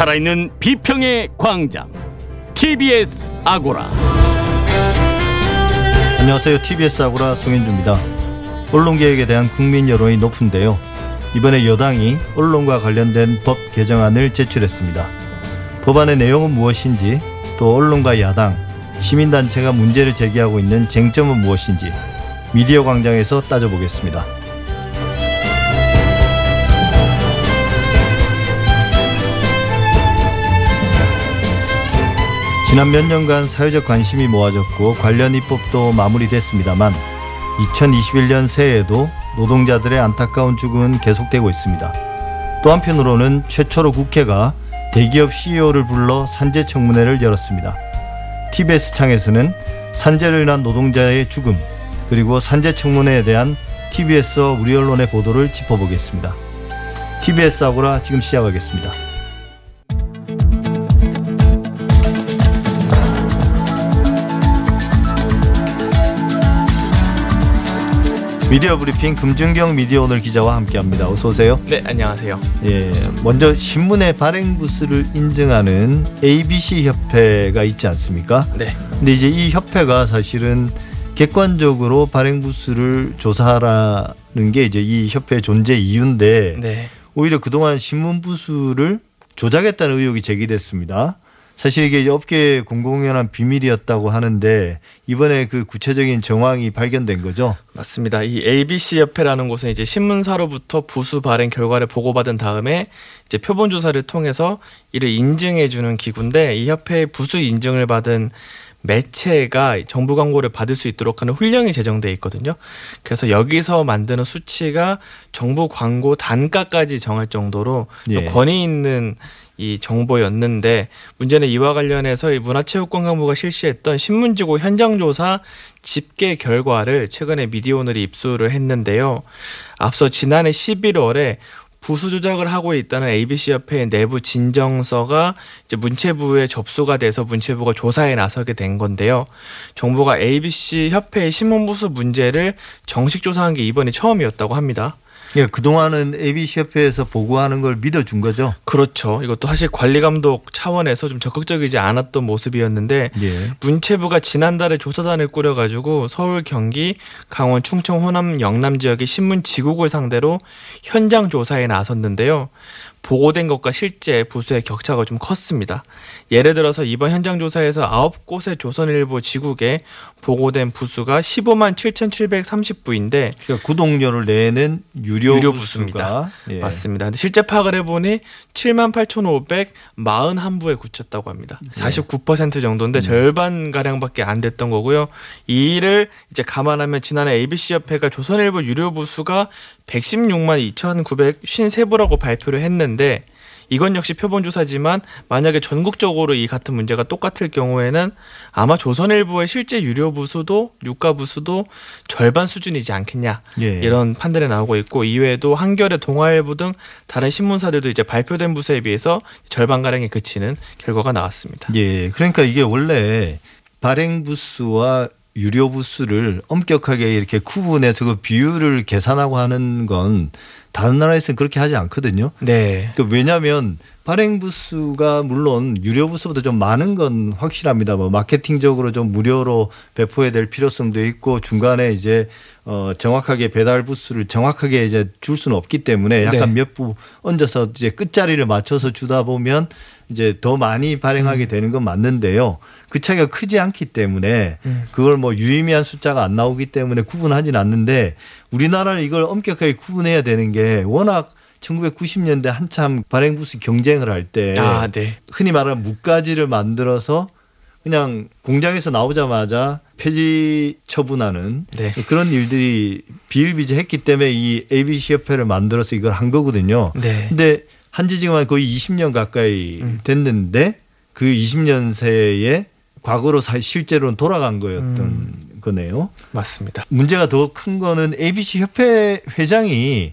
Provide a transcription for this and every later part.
살아있는 비평의 광장 TBS 아고라 안녕하세요. TBS 아고라 송현주입니다. 언론개혁에 대한 국민 여론이 높은데요. 이번에 여당이 언론과 관련된 법 개정안을 제출했습니다. 법안의 내용은 무엇인지 또 언론과 야당, 시민단체가 문제를 제기하고 있는 쟁점은 무엇인지 미디어 광장에서 따져보겠습니다. 지난 몇 년간 사회적 관심이 모아졌고 관련 입법도 마무리됐습니다만 2021년 새해에도 노동자들의 안타까운 죽음은 계속되고 있습니다. 또 한편으로는 최초로 국회가 대기업 CEO를 불러 산재 청문회를 열었습니다. TBS 창에서는 산재로 인한 노동자의 죽음 그리고 산재 청문회에 대한 TBS 우리 언론의 보도를 짚어보겠습니다. TBS 아고라 지금 시작하겠습니다. 미디어 브리핑 금준경 미디어 오늘 기자와 함께합니다. 어서 오세요. 네, 안녕하세요. 예, 먼저 신문의 발행 부스를 인증하는 ABC 협회가 있지 않습니까? 네. 근데 이제 이 협회가 사실은 객관적으로 발행 부스를 조사하라는 게 이제 이 협회 존재 이유인데 네. 오히려 그동안 신문 부수를 조작했다는 의혹이 제기됐습니다. 사실 이게 업계 공공연한 비밀이었다고 하는데 이번에 그 구체적인 정황이 발견된 거죠. 맞습니다. 이 ABC 협회라는 곳은 이제 신문사로부터 부수 발행 결과를 보고받은 다음에 이제 표본 조사를 통해서 이를 인증해 주는 기구인데 이 협회의 부수 인증을 받은 매체가 정부 광고를 받을 수 있도록 하는 훈령이 제정돼 있거든요. 그래서 여기서 만드는 수치가 정부 광고 단가까지 정할 정도로 예. 권위 있는 이 정보였는데 문제는 이와 관련해서 이 문화체육관광부가 실시했던 신문지고 현장조사 집계 결과를 최근에 미디어오늘이 입수를 했는데요. 앞서 지난해 11월에 부수 조작을 하고 있다는 ABC 협회의 내부 진정서가 이제 문체부에 접수가 돼서 문체부가 조사에 나서게 된 건데요. 정부가 ABC 협회의 신문 부수 문제를 정식 조사한 게 이번이 처음이었다고 합니다. 예, 그동안은 ABC 협회에서 보고하는 걸 믿어준 거죠. 그렇죠. 이것도 사실 관리 감독 차원에서 좀 적극적이지 않았던 모습이었는데 예. 문체부가 지난달에 조사단을 꾸려 가지고 서울, 경기, 강원, 충청, 호남, 영남 지역의 신문 지국을 상대로 현장 조사에 나섰는데요. 보고된 것과 실제 부수의 격차가 좀 컸습니다. 예를 들어서 이번 현장 조사에서 9곳의 조선일보 지국에 보고된 부수가 15만 7,730부인데 그러니까 구독료를 내는 유료, 유료 부수가 예. 맞습니다. 근데 실제 파악을 해보니 7만 8,541부에 그쳤다고 합니다. 네. 49% 정도인데 음. 절반 가량밖에 안 됐던 거고요. 이 일을 이제 감안하면 지난해 ABC 협회가 조선일보 유료 부수가 116만 2,953부라고 발표를 했는데 이건 역시 표본 조사지만 만약에 전국적으로 이 같은 문제가 똑같을 경우에는 아마 조선일보의 실제 유료 부수도 유가 부수도 절반 수준이지 않겠냐 예. 이런 판단이 나오고 있고 이외에도 한겨레 동아일보 등 다른 신문사들도 이제 발표된 부수에 비해서 절반 가량에 그치는 결과가 나왔습니다. 예, 그러니까 이게 원래 발행 부수와 유료 부수를 엄격하게 이렇게 구분해서 그 비율을 계산하고 하는 건 다른 나라에서는 그렇게 하지 않거든요. 네. 그 왜냐하면 발행 부수가 물론 유료 부수보다 좀 많은 건 확실합니다. 뭐 마케팅적으로 좀 무료로 배포해야 될 필요성도 있고 중간에 이제 어 정확하게 배달 부수를 정확하게 이제 줄 수는 없기 때문에 약간 네. 몇부 얹어서 이제 끝자리를 맞춰서 주다 보면 이제 더 많이 발행하게 되는 건 맞는데요. 그 차이가 크지 않기 때문에 음. 그걸 뭐 유의미한 숫자가 안 나오기 때문에 구분하진 않는데 우리나라는 이걸 엄격하게 구분해야 되는 게 워낙 1990년대 한참 발행 부수 경쟁을 할때 아, 네. 흔히 말하는 무가지를 만들어서 그냥 공장에서 나오자마자 폐지 처분하는 네. 그런 일들이 비일비재했기 때문에 이 ABC 협회를 만들어서 이걸 한 거거든요. 네. 근데 한지 지금 한 거의 20년 가까이 음. 됐는데 그 20년 새에 과거로 사- 실제로는 돌아간 거였던 음. 거네요. 맞습니다. 문제가 더 큰 거는 ABC 협회 회장이 이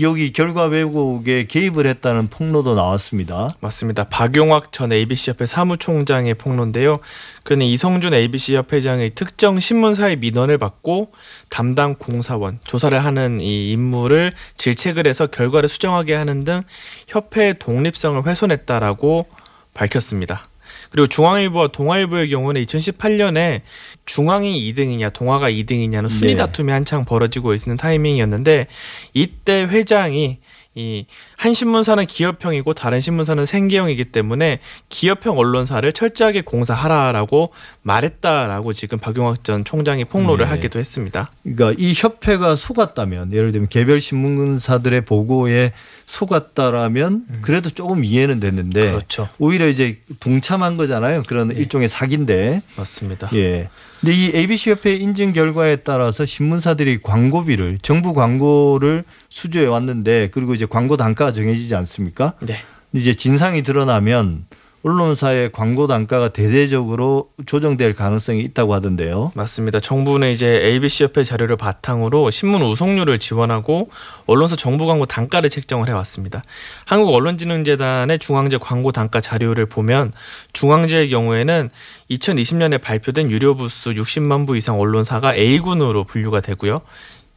여기 결과 왜곡에 개입을 했다는 폭로도 나왔습니다. 맞습니다. 박용학 전 ABC협회 사무총장의 폭로인데요. 그는 이성준 ABC협 회장의 특정 신문사의 민원을 받고 담당 공사원, 조사를 하는 이 임무를 질책을 해서 결과를 수정하게 하는 등 협회의 독립성을 훼손했다라고 밝혔습니다. 그리고 중앙일보와 동아일보의 경우는 2018년에 중앙이 2등이냐 동아가 2등이냐는 순위 네. 다툼이 한창 벌어지고 있는 타이밍이었는데 이때 회장이 이 한 신문사는 기업형이고 다른 신문사는 생계형이기 때문에 기업형 언론사를 철저하게 공사하라라고 말했다라고 지금 박용학 전 총장이 폭로를 네. 하기도 했습니다. 그러니까 이 협회가 속았다면 예를 들면 개별 신문사들의 보고에 속았다라면 그래도 조금 이해는 됐는데 그렇죠. 오히려 이제 동참한 거잖아요. 그런 네. 일종의 사기인데. 맞습니다. 예. 근데 이 ABC 협회 인증 결과에 따라서 신문사들이 광고비를 정부 광고를 수주해 왔는데 그리고 이제 광고 단가가 정해지지 않습니까? 네. 이제 진상이 드러나면 언론사의 광고 단가가 대대적으로 조정될 가능성이 있다고 하던데요. 맞습니다. 정부는 이제 ABC 협회 자료를 바탕으로 신문 우송률을 지원하고 언론사 정부 광고 단가를 책정을 해왔습니다. 한국 언론진흥재단의 중앙제 광고 단가 자료를 보면 중앙제의 경우에는 2020년에 발표된 유료 부수 60만 부 이상 언론사가 A군으로 분류가 되고요.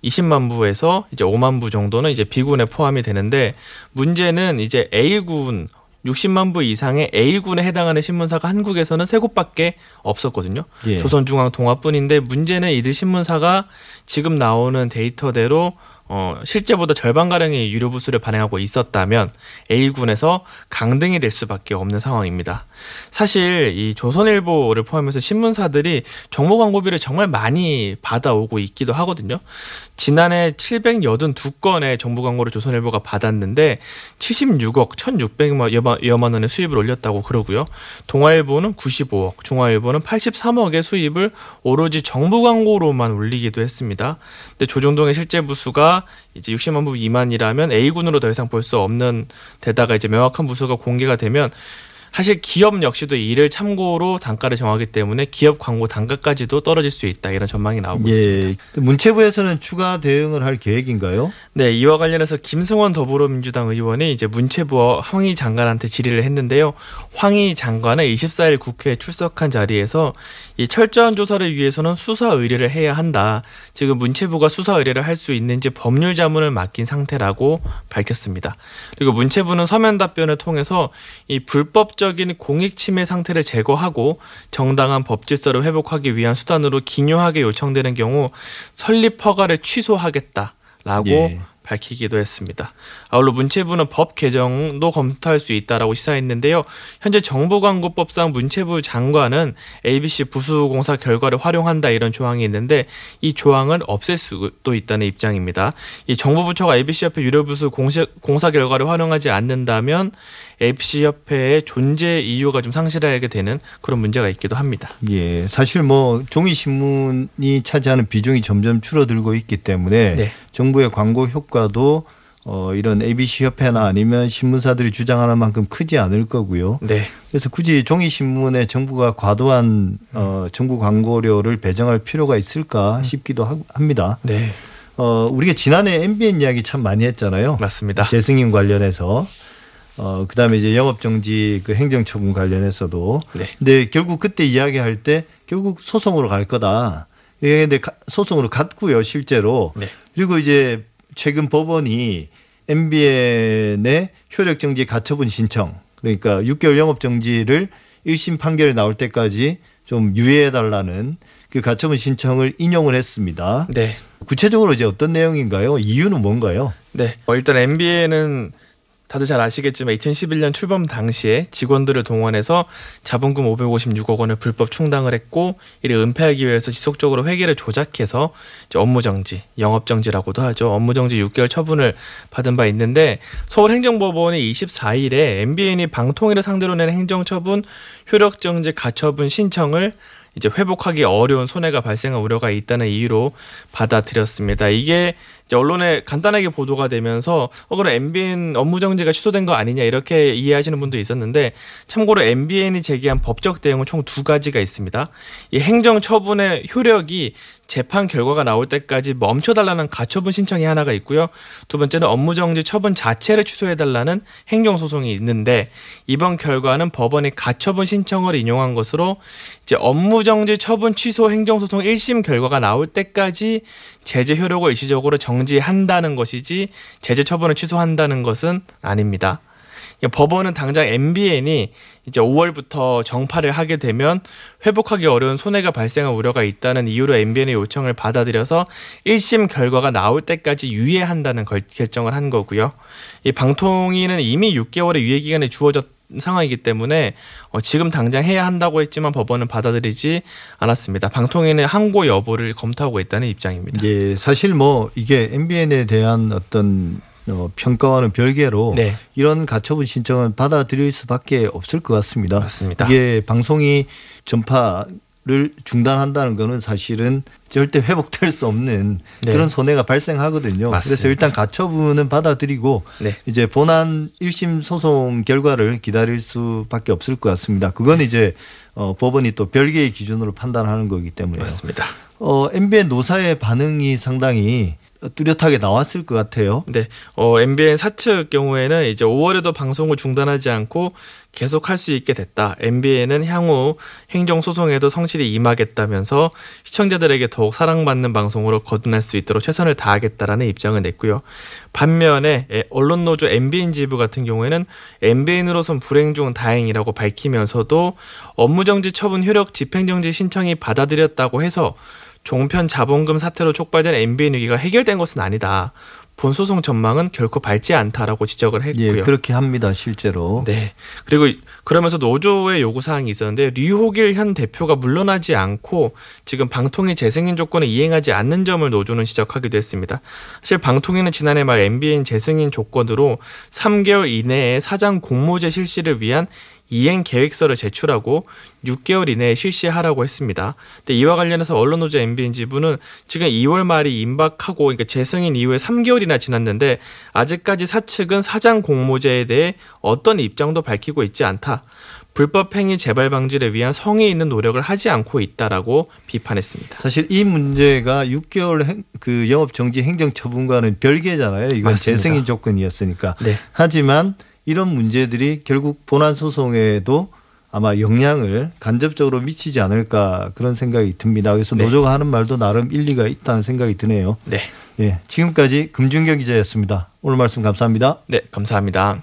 20만 부에서 이제 5만 부 정도는 이제 B군에 포함이 되는데 문제는 이제 A군 60만 부 이상의 A군에 해당하는 신문사가 한국에서는 세 곳밖에 없었거든요. 예. 조선중앙 동아뿐인데 문제는 이들 신문사가 지금 나오는 데이터대로 어, 실제보다 절반 가량의 유료 부수를 발행하고 있었다면 A군에서 강등이 될 수밖에 없는 상황입니다. 사실 이 조선일보를 포함해서 신문사들이 정보 광고비를 정말 많이 받아오고 있기도 하거든요. 지난해 782건의 정보 광고를 조선일보가 받았는데 76억 1,600여만 원의 수입을 올렸다고 그러고요. 동아일보는 95억, 중화일보는 83억의 수입을 오로지 정부 광고로만 올리기도 했습니다. 근데 조정동의 실제 부수가 이제 60만 부 미만이라면 A군으로 더 이상 볼 수 없는 데다가 이제 명확한 부수가 공개가 되면 사실 기업 역시도 이를 참고로 단가를 정하기 때문에 기업 광고 단가까지도 떨어질 수 있다 이런 전망이 나오고 있습니다. 예. 문체부에서는 추가 대응을 할 계획인가요? 네, 이와 관련해서 김승원 더불어민주당 의원이 이제 문체부와 황희 장관한테 질의를 했는데요. 황희 장관은 24일 국회에 출석한 자리에서 이 철저한 조사를 위해서는 수사 의뢰를 해야 한다. 지금 문체부가 수사 의뢰를 할 수 있는지 법률 자문을 맡긴 상태라고 밝혔습니다. 그리고 문체부는 서면 답변을 통해서 이 불법적 인 공익 침해 상태를 제거하고 정당한 법 질서를 회복하기 위한 수단으로 기묘하게 요청되는 경우 설립 허가를 취소하겠다라고 예. 밝히기도 했습니다. 아울러 문체부는 법 개정도 검토할 수 있다라고 시사했는데요. 현재 정부광고법상 문체부 장관은 ABC 부수공사 결과를 활용한다 이런 조항이 있는데 이 조항을 없앨 수도 있다는 입장입니다. 이 정부 부처가 ABC협회 유료 부수 공사, 공사 결과를 활용하지 않는다면 ABC협회의 존재 이유가 좀 상실하게 되는 그런 문제가 있기도 합니다. 예. 사실 뭐 종이 신문이 차지하는 비중이 점점 줄어들고 있기 때문에 네. 정부의 광고 효과도 어 이런 ABC 협회나 아니면 신문사들이 주장하는 만큼 크지 않을 거고요. 네. 그래서 굳이 종이 신문에 정부가 과도한 어 정부 광고료를 배정할 필요가 있을까 싶기도 하- 합니다. 네. 어 우리가 지난해 MBN 이야기 참 많이 했잖아요. 맞습니다. 재승인 관련해서 어 그다음에 이제 영업 정지 그 행정 처분 관련해서도 네. 근데 결국 그때 이야기할 때 결국 소송으로 갈 거다. 이게 근데 가- 소송으로 갔고요, 실제로. 네. 그리고 이제 최근 법원이 MBN의 효력 정지 가처분 신청 그러니까 6개월 영업 정지를 1심 판결이 나올 때까지 좀 유예해 달라는 그 가처분 신청을 인용을 했습니다. 네. 구체적으로 이제 어떤 내용인가요? 이유는 뭔가요? 네. 어, 일단 MBN은 다들 잘 아시겠지만 2011년 출범 당시에 직원들을 동원해서 자본금 556억 원을 불법 충당을 했고 이를 은폐하기 위해서 지속적으로 회계를 조작해서 업무 정지, 영업 정지라고도 하죠. 업무 정지 6개월 처분을 받은 바 있는데 서울행정법원이 24일에 MBN이 방통위를 상대로 낸 행정처분 효력 정지 가처분 신청을 이제 회복하기 어려운 손해가 발생할 우려가 있다는 이유로 받아들였습니다. 이게 이제 언론에 간단하게 보도가 되면서 어 그럼 MBN 업무 정지가 취소된 거 아니냐 이렇게 이해하시는 분도 있었는데 참고로 MBN이 제기한 법적 대응은 총 두 가지가 있습니다. 이 행정 처분의 효력이 재판 결과가 나올 때까지 멈춰달라는 가처분 신청이 하나가 있고요. 두 번째는 업무정지 처분 자체를 취소해달라는 행정소송이 있는데 이번 결과는 법원이 가처분 신청을 인용한 것으로 이제 업무정지 처분 취소 행정소송 1심 결과가 나올 때까지 제재 효력을 일시적으로 정 지한다는 것이지 제재 처분을 취소한다는 것은 아닙니다. 법원은 당장 MBN이 이제 5월부터 정파를 하게 되면 회복하기 어려운 손해가 발생할 우려가 있다는 이유로 MBN의 요청을 받아들여서 1심 결과가 나올 때까지 유예한다는 걸, 결정을 한 거고요. 이 방통위는 이미 6개월의 유예 기간이 주어졌 상황이기 때문에 어, 지금 당장 해야 한다고 했지만 법원은 받아들이지 않았습니다. 방통위는 항고 여부를 검토하고 있다는 입장입니다. 예, 사실 뭐 이게 MBN에 대한 어떤 어, 평가와는 별개로 네. 이런 가처분 신청은 받아들일 수밖에 없을 것 같습니다. 맞습니다. 이게 방송이 전파 를 중단한다는 거는 사실은 절대 회복될 수 없는 네. 그런 손해가 발생하거든요. 맞습니다. 그래서 일단 가처분은 받아들이고 네. 이제 본안 1심 소송 결과를 기다릴 수밖에 없을 것 같습니다. 그건 이제 어, 법원이 또 별개의 기준으로 판단하는 거기 때문에요. 맞습니다. 어, MBN 노사의 반응이 상당히 뚜렷하게 나왔을 것 같아요. 네, 어, MBN 사측 경우에는 이제 5월에도 방송을 중단하지 않고 계속 할 수 있게 됐다. MBN은 향후 행정 소송에도 성실히 임하겠다면서 시청자들에게 더욱 사랑받는 방송으로 거듭날 수 있도록 최선을 다하겠다라는 입장을 냈고요. 반면에 에, 언론 노조 MBN 지부 같은 경우에는 MBN으로선 불행 중 다행이라고 밝히면서도 업무정지 처분 효력 집행정지 신청이 받아들였다고 해서 종편 자본금 사태로 촉발된 MBN 위기가 해결된 것은 아니다. 본 소송 전망은 결코 밝지 않다라고 지적을 예, 했고요. 그렇게 합니다, 실제로. 네. 그리고 그러면서 노조의 요구 사항이 있었는데 류호길 현 대표가 물러나지 않고 지금 방통위 재승인 조건을 이행하지 않는 점을 노조는 지적하기도 했습니다. 사실 방통위는 지난해 말 MBN 재승인 조건으로 3개월 이내에 사장 공모제 실시를 위한 이행 계획서를 제출하고 6개월 이내에 실시하라고 했습니다. 근데 이와 관련해서 언론노조 MBN 지부는 지금 2월 말이 임박하고 그러니까 재승인 이후에 3개월이나 지났는데 아직까지 사측은 사장 공모제에 대해 어떤 입장도 밝히고 있지 않다. 불법 행위 재발 방지를 위한 성의 있는 노력을 하지 않고 있다라고 비판했습니다. 사실 이 문제가 6개월 행, 그 영업 정지 행정 처분과는 별개잖아요. 이건 맞습니다. 재승인 조건이었으니까. 네. 하지만 이런 문제들이 결국 본안 소송에도 아마 영향을 간접적으로 미치지 않을까 그런 생각이 듭니다. 그래서 네. 노조가 하는 말도 나름 일리가 있다는 생각이 드네요. 네. 예. 지금까지 금준경 기자였습니다. 오늘 말씀 감사합니다. 네, 감사합니다.